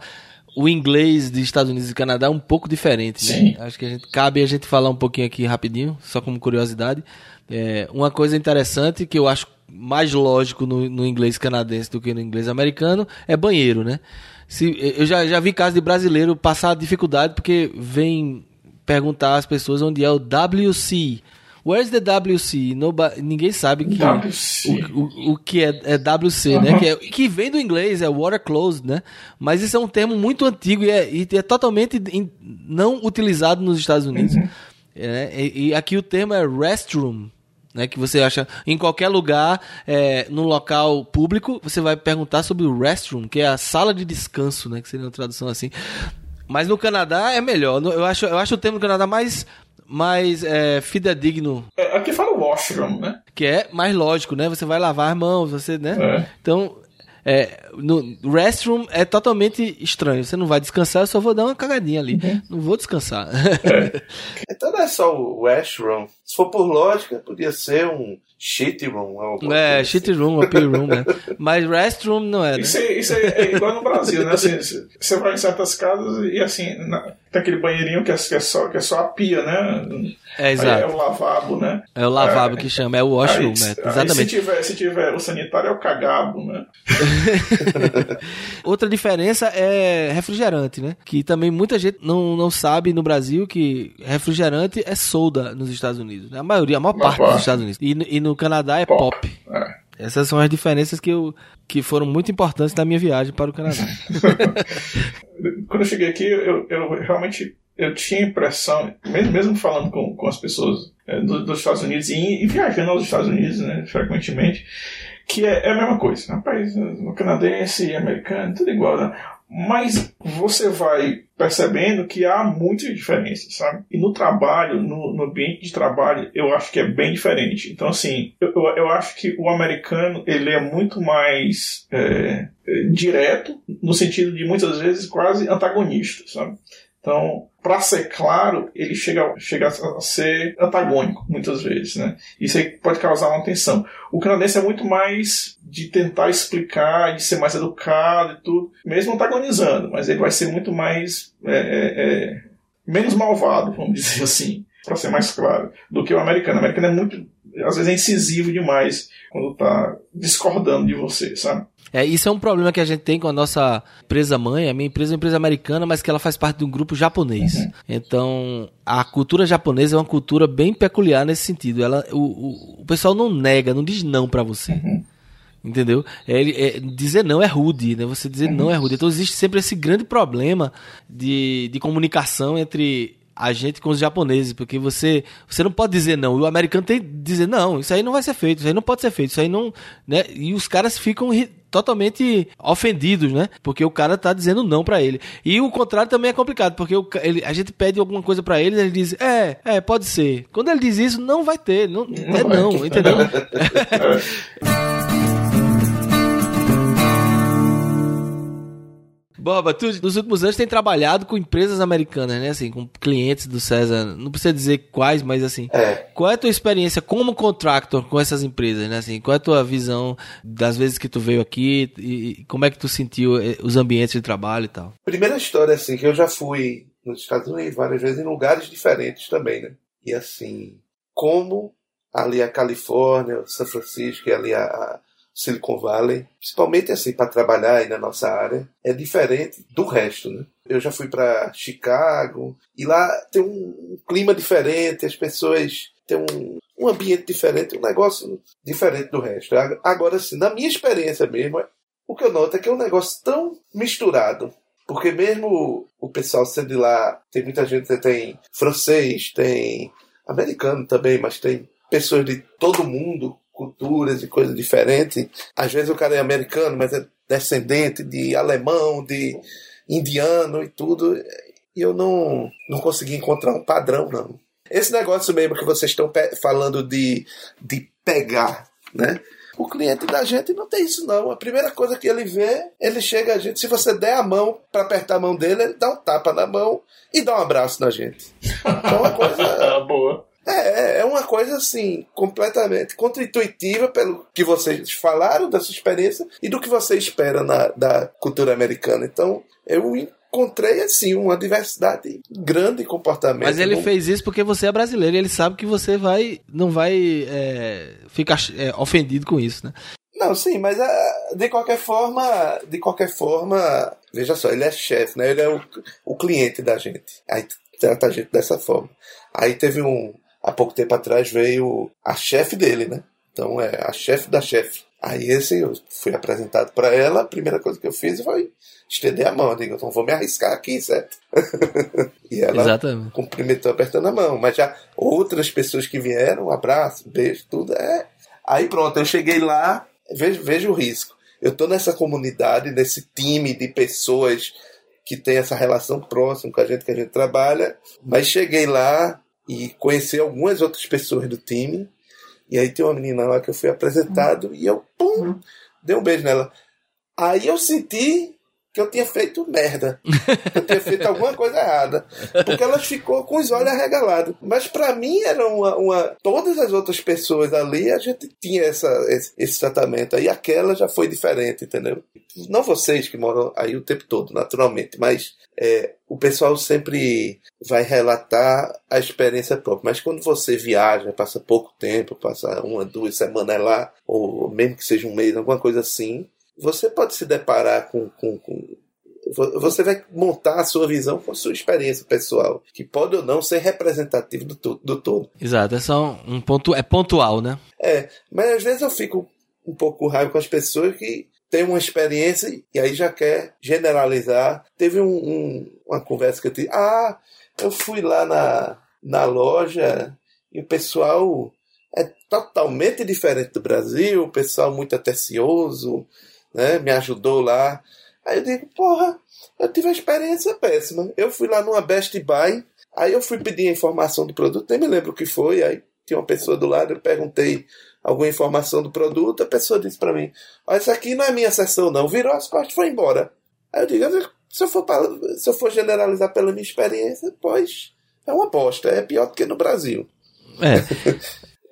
o inglês dos Estados Unidos e Canadá é um pouco diferente, né? Sim. Acho que a gente, cabe a gente falar um pouquinho aqui rapidinho, só como curiosidade. É, uma coisa interessante que eu acho mais lógico no, no inglês canadense do que no inglês americano é banheiro, né? Se, eu já, já vi casos de brasileiro passar dificuldade porque vem perguntar às pessoas onde é o WC. Where's the WC? Noba- ninguém sabe que o, o, o que é, é WC, né? Que, é- que vem do inglês, é water closed, né? Mas isso é um termo muito antigo e é, e é totalmente in- não utilizado nos Estados Unidos. É, e, e aqui o termo é restroom. Né, que você acha em qualquer lugar, é, num local público, você vai perguntar sobre o restroom, que é a sala de descanso, né, que seria uma tradução assim. Mas no Canadá é melhor. Eu acho, eu acho o termo do Canadá mais, mais é, fidedigno É, aqui fala washroom, né? que é mais lógico, né? Você vai lavar as mãos, você, né? É. Então, é, no restroom é totalmente estranho. Você não vai descansar, eu só vou dar uma cagadinha ali. Não vou descansar. Então não é só o washroom. Se for por lógica, podia ser um shit room. alguma é, coisa shit room ou pee room, né? Mas restroom não é, né? Isso, aí, isso é igual no Brasil, né? Assim, você vai em certas casas e assim, na- tem aquele banheirinho que é, que é só, que é só a pia, né? É, Aí é exato. o lavabo, né? É o lavabo que chama, é o washroom, né? aí se, Exatamente. tiver, se tiver o sanitário é o cagabo, né? Outra diferença é refrigerante, né? Que também muita gente não, não sabe no Brasil que refrigerante é soda nos Estados Unidos. Né? A maioria, a maior parte dos. Estados Unidos. E, no- e no Canadá é pop. É. Essas são as diferenças que, eu, que foram muito importantes na minha viagem para o Canadá. Quando eu cheguei aqui, eu, eu realmente eu tinha a impressão, mesmo, falando com, com as pessoas é, do- dos Estados Unidos e, e viajando aos Estados Unidos né, frequentemente, que é, é a mesma coisa. Rapaz, no canadense, americano, tudo igual, né? Mas você vai percebendo que há muitas diferenças, sabe? E no trabalho, no, no ambiente de trabalho, eu acho que é bem diferente. Então, assim, eu, eu, acho que o americano, ele é muito mais é, é, direto, no sentido de muitas vezes quase antagonista, sabe? Então, para ser claro, ele chega, chega a ser antagônico, muitas vezes, né? Isso aí pode causar uma tensão. O canadense é muito mais de tentar explicar, de ser mais educado e tudo, mesmo antagonizando, mas ele vai ser muito mais. é, é, é, menos malvado, vamos dizer assim, para ser mais claro, do que o americano. O americano é muito. às vezes é incisivo demais quando tá discordando de você, sabe? É, isso é um problema que a gente tem com a nossa empresa mãe. A minha empresa é uma empresa americana, mas que ela faz parte de um grupo japonês. Então, a cultura japonesa é uma cultura bem peculiar nesse sentido. Ela, o, o, o pessoal não nega, não diz não pra você. Entendeu? É, é, dizer não é rude, né? Você dizer não é rude. Então existe sempre esse grande problema de, de comunicação entre a gente com os japoneses, porque você você não pode dizer não. E o americano tem que dizer não, isso aí não vai ser feito, isso aí não pode ser feito, isso aí não, né? E os caras ficam totalmente ofendidos, né? Porque o cara tá dizendo não pra ele. E o contrário também é complicado, porque o ele- a gente pede alguma coisa pra ele, ele diz: "É, é, pode ser". Quando ele diz isso, não vai ter, não, é vai. não, entendeu? Boba, tu nos últimos anos tem trabalhado com empresas americanas, né? Assim, com clientes do César. Não precisa dizer quais, mas assim. É. Qual é a tua experiência como contractor com essas empresas, né? Assim, qual é a tua visão das vezes que tu veio aqui e, e como é que tu sentiu eh, os ambientes de trabalho e tal? Primeira história, assim, que eu já fui nos Estados Unidos várias vezes em lugares diferentes também, né? E assim, como ali a Califórnia, São Francisco e ali a, a Silicon Valley, principalmente assim para trabalhar aí na nossa área, é diferente do resto, né? Eu já fui para Chicago e lá tem um clima diferente, as pessoas têm um, um ambiente diferente, um negócio diferente do resto. Agora, assim, na minha experiência mesmo, o que eu noto é que é um negócio tão misturado. Porque mesmo o pessoal sendo lá, tem muita gente tem francês, tem americano também, mas tem pessoas de todo mundo, culturas e coisas diferentes. Às vezes o cara é americano, mas é descendente de alemão, de indiano e tudo. E eu não, não consegui encontrar um padrão, não. Esse negócio mesmo que vocês estão falando de, de pegar, né? O cliente da gente não tem isso, não. A primeira coisa que ele vê, ele chega a gente. Se você der a mão para apertar a mão dele, ele dá um tapa na mão e dá um abraço na gente. Então é uma coisa Ah, boa. É, é uma coisa assim, completamente contra-intuitiva pelo que vocês falaram da sua experiência e do que você espera na, da cultura americana. Então, eu encontrei assim uma diversidade grande de comportamento. Mas ele fez isso porque você é brasileiro e ele sabe que você vai não vai é, ficar é, ofendido com isso, né? Não, sim, mas ah, de qualquer forma, de qualquer forma, veja só, ele é chefe, né? Ele é o, o cliente da gente. Aí trata a gente dessa forma. Aí teve um, há pouco tempo atrás veio a chefe dele, né? Então é a chefe da chefe. Aí esse eu fui apresentado para ela, a primeira coisa que eu fiz foi estender a mão. Eu digo, então vou me arriscar aqui, certo? e ela Exatamente. cumprimentou apertando a mão. Mas já outras pessoas que vieram, um abraço, um beijo, tudo é. Aí pronto, eu cheguei lá, veja, veja o risco. Eu estou nessa comunidade, nesse time de pessoas que tem essa relação próxima com a gente que a gente trabalha, mas cheguei lá e conheci algumas outras pessoas do time. E aí tem uma menina lá que eu fui apresentado e eu, pum, dei um beijo nela. Aí eu senti que eu tinha feito merda. Eu tinha feito alguma coisa errada. Porque ela ficou com os olhos arregalados. Mas para mim era uma, uma, Todas as outras pessoas ali, a gente tinha essa, esse, esse tratamento. Aí aquela já foi diferente, entendeu? Não vocês que moram aí o tempo todo, naturalmente, mas é, o pessoal sempre vai relatar a experiência própria. Mas quando você viaja, passa pouco tempo, passa uma, duas semanas lá, ou mesmo que seja um mês, alguma coisa assim, você pode se deparar com, com, com, Você vai montar a sua visão com a sua experiência pessoal, que pode ou não ser representativo do, do todo. Exato, é só um ponto. É pontual, né? É, mas às vezes eu fico um pouco raiva com as pessoas que têm uma experiência e aí já quer generalizar. Teve um, um, uma conversa que eu tive. Ah, eu fui lá na, na loja e o pessoal é totalmente diferente do Brasil, o pessoal muito atencioso, né? Me ajudou lá. Aí eu digo, porra, eu tive uma experiência péssima. Eu fui lá numa Best Buy, aí eu fui pedir a informação do produto, nem me lembro o que foi, aí tinha uma pessoa do lado, eu perguntei alguma informação do produto, a pessoa disse para mim, ó, isso aqui não é minha sessão não, virou as costas e foi embora. Aí eu digo, se eu, for para, se eu for generalizar pela minha experiência, pois é uma bosta, é pior do que no Brasil. É.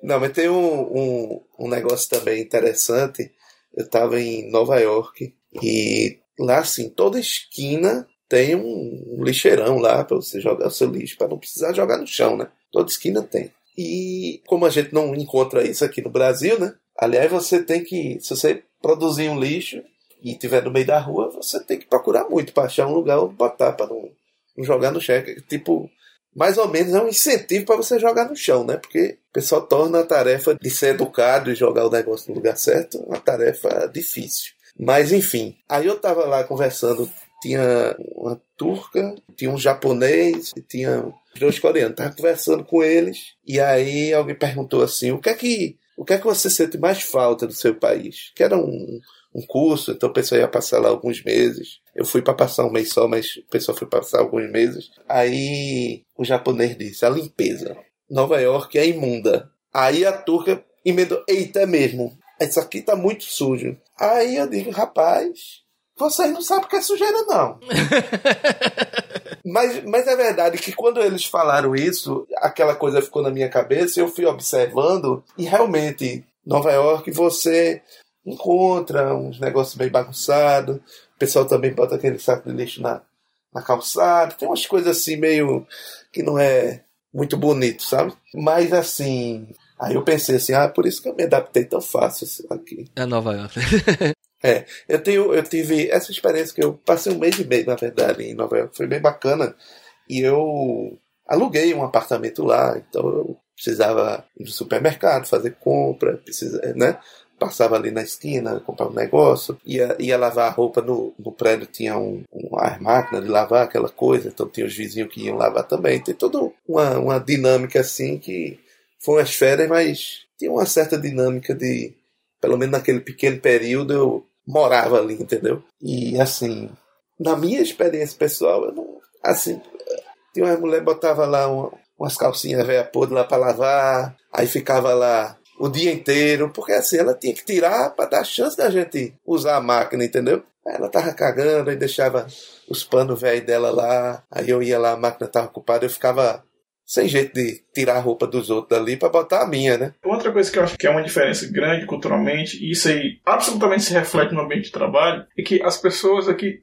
não, mas tem um, um, um negócio também interessante, eu estava em Nova York e lá, assim, toda esquina tem um lixeirão lá para você jogar o seu lixo, para não precisar jogar no chão, né? Toda esquina tem. E como a gente não encontra isso aqui no Brasil, né? Aliás, você tem que, se você produzir um lixo e tiver no meio da rua, você tem que procurar muito para achar um lugar onde botar para não, não, jogar no chão. Tipo, mais ou menos é um incentivo para você jogar no chão, né? Porque o pessoal torna a tarefa de ser educado e jogar o negócio no lugar certo uma tarefa difícil. Mas enfim, aí eu tava lá conversando, tinha uma turca, tinha um japonês tinha dois coreanos. Tava conversando com eles e aí alguém perguntou assim: o que é que, o que, é que você sente mais falta do seu país? Que era um, um curso, então o pessoal ia passar lá alguns meses. Eu fui para passar um mês só, mas o pessoal foi passar alguns meses. Aí o japonês disse: a limpeza. Nova York é imunda. Aí a turca emendou: eita, é mesmo. Isso aqui tá muito sujo. Aí eu digo: rapaz, vocês não sabem o que é sujeira, não. mas, mas é verdade que quando eles falaram isso, aquela coisa ficou na minha cabeça, eu fui observando e realmente, Nova York, você encontra uns negócios bem bagunçados. O pessoal também bota aquele saco de lixo na, na calçada. Tem umas coisas assim meio que não é muito bonito, sabe? Mas assim, aí eu pensei assim, ah, por isso que eu me adaptei tão fácil aqui. É Nova York. é, eu tenho, eu tive essa experiência que eu passei um mês e meio, na verdade, em Nova York, foi bem bacana. E eu aluguei um apartamento lá, então eu precisava ir no supermercado, fazer compra, precisa, né? Passava ali na esquina, comprava um negócio, ia, ia lavar a roupa no, no prédio, tinha um, uma máquina de lavar, aquela coisa, então tinha os vizinhos que iam lavar também. Tem toda uma, uma dinâmica assim que foi umas férias, mas tinha uma certa dinâmica de, pelo menos naquele pequeno período, eu morava ali, entendeu? E assim, na minha experiência pessoal, eu não, assim, tinha uma mulher botava lá uma, umas calcinhas velha podre lá para lavar, aí ficava lá o dia inteiro, porque assim, ela tinha que tirar para dar chance da gente usar a máquina, entendeu? Ela tava cagando e deixava os panos velhos dela lá, aí eu ia lá, a máquina tava ocupada, eu ficava sem jeito de tirar a roupa dos outros dali para botar a minha, né? Outra coisa que eu acho que é uma diferença grande culturalmente, e isso aí absolutamente se reflete no ambiente de trabalho, é que as pessoas aqui,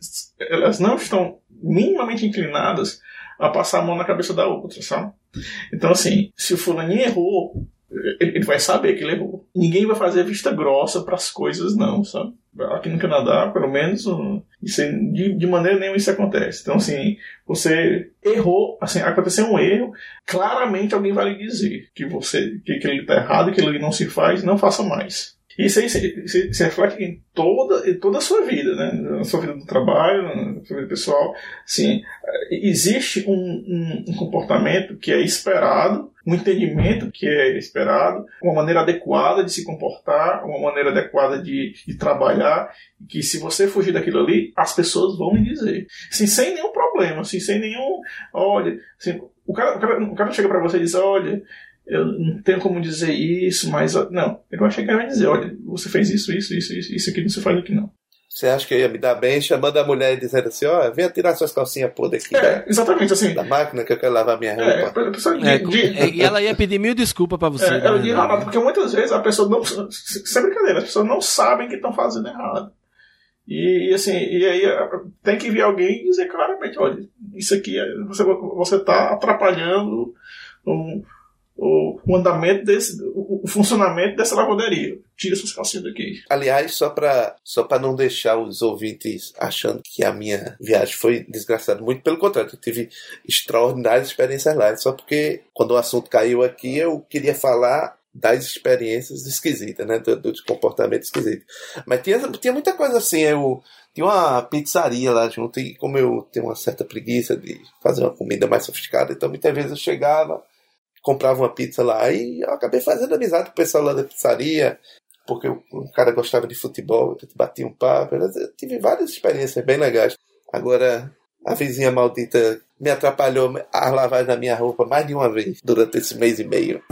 elas não estão minimamente inclinadas a passar a mão na cabeça da outra, sabe? Então, assim, se o fulaninho errou, ele vai saber que ele errou. Ninguém vai fazer vista grossa para as coisas, não, sabe? Aqui no Canadá, pelo menos, isso de, de maneira nenhuma isso acontece. Então, assim, você errou, assim, aconteceu um erro, claramente alguém vai lhe dizer que você, que aquilo está errado, que aquilo não se faz, não faça mais. Isso aí se, se, se, reflete em toda, em toda a sua vida, né? Na sua vida do trabalho, na sua vida pessoal. Sim, existe um, um, um, comportamento que é esperado, um entendimento que é esperado, uma maneira adequada de se comportar, uma maneira adequada de, de trabalhar, que se você fugir daquilo ali, as pessoas vão lhe dizer. Assim, sem nenhum problema, assim, sem nenhum. Olha, assim, o, cara, o, cara, o cara chega para você e diz: olha eu não tenho como dizer isso, mas. Não, eu achei que ele vai dizer: olha, você fez isso, isso, isso, isso, isso aqui não se faz aqui não. Você acha que eu ia me dar bem chamando a mulher e dizendo assim: ó, oh, venha tirar suas calcinhas podres aqui. É, da, exatamente assim. Da máquina que eu quero lavar minha é, roupa. É, é, de, e ela ia pedir mil desculpas pra você. É, ela né? ia, porque muitas vezes a pessoa não. Sem brincadeira, as pessoas não sabem que estão fazendo errado. E, e, assim, e aí tem que vir alguém e dizer claramente: olha, isso aqui é, você, você tá atrapalhando. Um, o, andamento desse, o, funcionamento dessa lavanderia. Tira essas calcinhas daqui. Aliás, só para só pra não deixar os ouvintes achando que a minha viagem foi desgraçada, muito pelo contrário, eu tive extraordinárias experiências lá. Só porque quando o assunto caiu aqui, eu queria falar das experiências esquisitas, né? Do, do comportamento esquisito. Mas tinha, tinha muita coisa assim. Eu tinha uma pizzaria lá junto, e como eu tenho uma certa preguiça de fazer uma comida mais sofisticada, então muitas vezes eu chegava comprava uma pizza lá. E eu acabei fazendo amizade com o pessoal lá da pizzaria, porque o, cara gostava de futebol, eu batia um papo. Eu tive várias experiências bem legais. Agora, a vizinha maldita me atrapalhou a lavagem da minha roupa mais de uma vez durante esse mês e meio.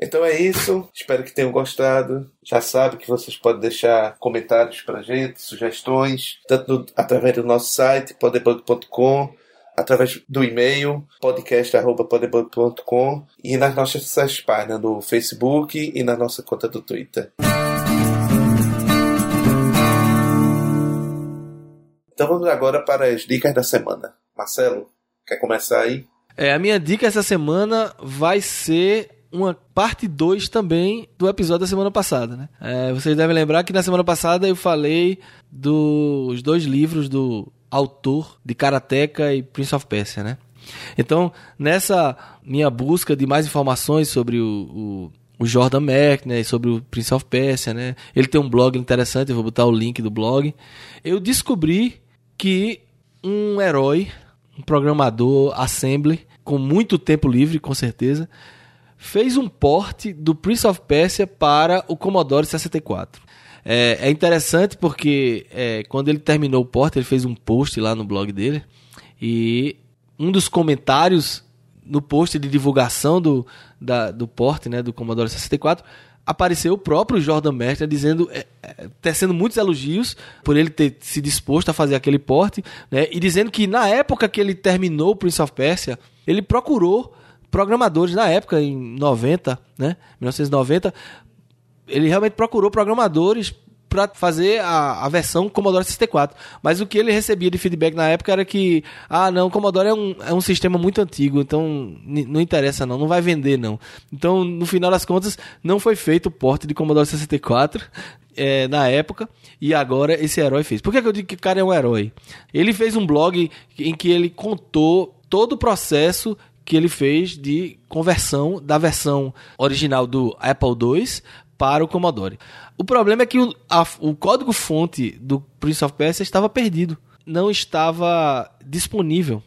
Então é isso. Espero que tenham gostado. Já sabe que vocês podem deixar comentários pra gente, sugestões, tanto no, através do nosso site, podebug.com, através do e-mail, podcast.podebug.com e nas nossas páginas no Facebook e na nossa conta do Twitter. Então vamos agora para as dicas da semana. Marcelo, quer começar aí? É, a minha dica essa semana vai ser uma parte 2 também do episódio da semana passada, né? É, vocês devem lembrar que na semana passada eu falei dos dois livros do autor de Karateka e Prince of Persia, né? Então, nessa minha busca de mais informações sobre o, o, o Jordan Mac, né, sobre o Prince of Persia, né? Ele tem um blog interessante, eu vou botar o link do blog. Eu descobri que um herói, um programador assembly com muito tempo livre, com certeza, fez um porte do Prince of Persia para o Commodore 64. É, é interessante porque é, quando ele terminou o porte, ele fez um post lá no blog dele e um dos comentários no post de divulgação do, da, do porte né, do Commodore 64 apareceu o próprio Jordan Mertner dizendo, é, é, tecendo muitos elogios por ele ter se disposto a fazer aquele porte, né, e dizendo que na época que ele terminou o Prince of Persia, ele procurou programadores na época, em 90, né? 1990, ele realmente procurou programadores para fazer a, a versão Commodore 64. Mas o que ele recebia de feedback na época era que, ah, não, Commodore é um, é um sistema muito antigo, então não interessa não, não vai vender não. Então, no final das contas, não foi feito o porte de Commodore 64 é, na época e agora esse herói fez. Por que, que eu digo que o cara é um herói? Ele fez um blog em que ele contou todo o processo que ele fez de conversão da versão original do Apple II para o Commodore. O problema é que o, a, o código-fonte do Prince of Persia estava perdido, não estava disponível.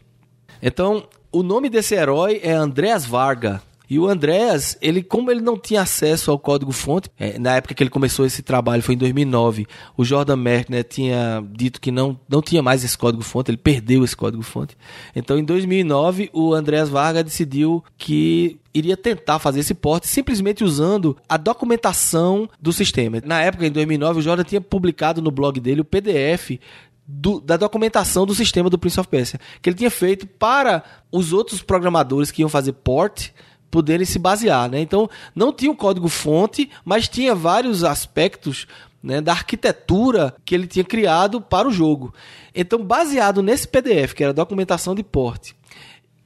Então, o nome desse herói é Andreas Varga. E o Andreas, ele, como ele não tinha acesso ao código-fonte, é, na época que ele começou esse trabalho, foi em 2009, o Jordan Mertner tinha dito que não, não tinha mais esse código-fonte, ele perdeu esse código-fonte. Então, em 2009, o Andreas Varga decidiu que iria tentar fazer esse porte simplesmente usando a documentação do sistema. Na época, em 2009, o Jordan tinha publicado no blog dele o PDF do, da documentação do sistema do Prince of Persia, que ele tinha feito para os outros programadores que iam fazer port poderem se basear, né? Então, não tinha um código fonte, mas tinha vários aspectos né, da arquitetura que ele tinha criado para o jogo. Então, baseado nesse PDF, que era documentação de port,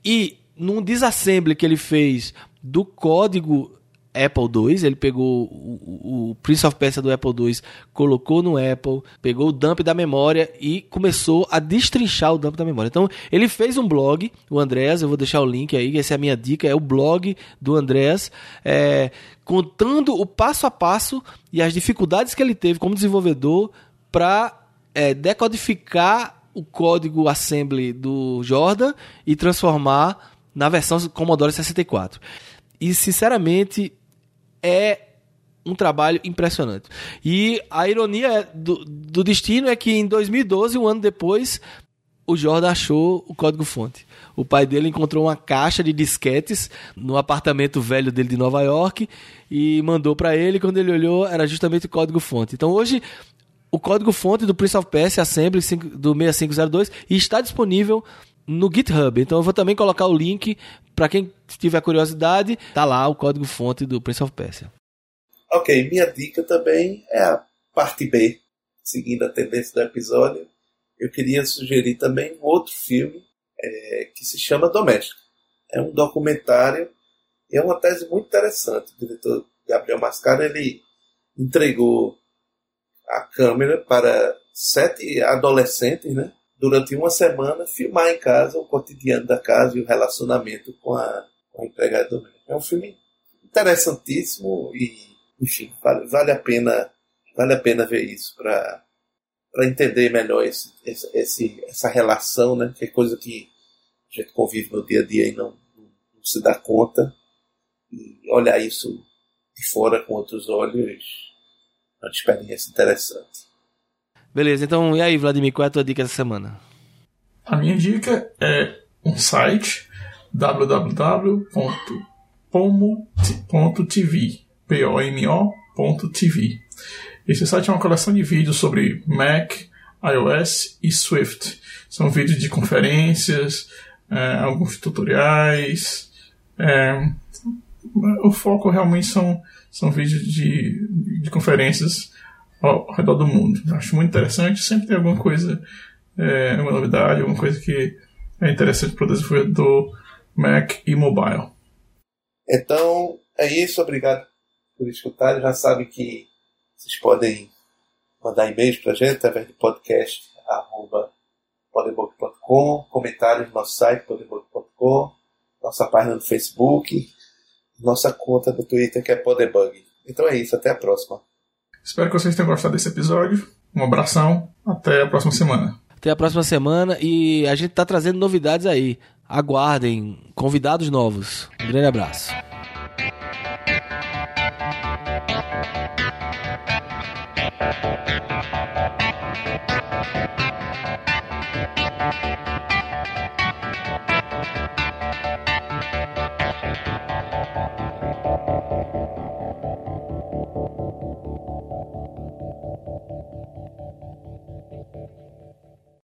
e num disassembly que ele fez do código Apple II, ele pegou o, o, Prince of Persia do Apple II, colocou no Apple, pegou o dump da memória e começou a destrinchar o dump da memória. Então, ele fez um blog, o Andreas, eu vou deixar o link aí, essa é a minha dica, é o blog do Andreas, é, contando o passo a passo e as dificuldades que ele teve como desenvolvedor para é, decodificar o código assembly do Jordan e transformar na versão Commodore 64. E, sinceramente, é um trabalho impressionante. E a ironia do, do destino é que em 2012, um ano depois, o Jordan achou o código-fonte. O pai dele encontrou uma caixa de disquetes no apartamento velho dele de Nova York e mandou para ele. Quando ele olhou, era justamente o código-fonte. Então hoje, o código-fonte do Prince of Persia Assembly do 6502 está disponível no GitHub. Então eu vou também colocar o link para quem tiver curiosidade, tá lá o código fonte do Prince of Persia. Ok, minha dica também é a parte B, seguindo a tendência do episódio. Eu queria sugerir também um outro filme é, que se chama Doméstico. É um documentário e é uma tese muito interessante. O diretor Gabriel Mascaro ele entregou a câmera para sete adolescentes, né? Durante uma semana, filmar em casa o cotidiano da casa e o relacionamento com a, com a empregada doméstica. É um filme interessantíssimo e, enfim, vale, vale a pena vale a pena ver isso para para entender melhor esse, esse, essa relação, né? Que é coisa que a gente convive no dia a dia e não, não, se dá conta. E olhar isso de fora com outros olhos é uma experiência interessante. Beleza, então e aí, Vladimir, qual é a tua dica essa semana? A minha dica é um site www.pomo.tv P-O-M-O.tv Esse site é uma coleção de vídeos sobre Mac, iOS e Swift. São vídeos de conferências, é, alguns tutoriais. É, o foco realmente são, são vídeos de, de conferências ao redor do mundo. Acho muito interessante. Sempre tem alguma coisa, é, uma novidade, alguma coisa que é interessante para o desenvolvedor Mac e mobile. Então, é isso. Obrigado por escutar. Já sabe que vocês podem mandar e-mails para a gente através de podcast comentários no nosso site podebook.com, nossa página no Facebook, nossa conta no Twitter que é Podebug. Então é isso, até a próxima. Espero que vocês tenham gostado desse episódio. Um abração, até a próxima semana. Até a próxima semana e a gente está trazendo novidades aí. Aguardem convidados novos. Um grande abraço.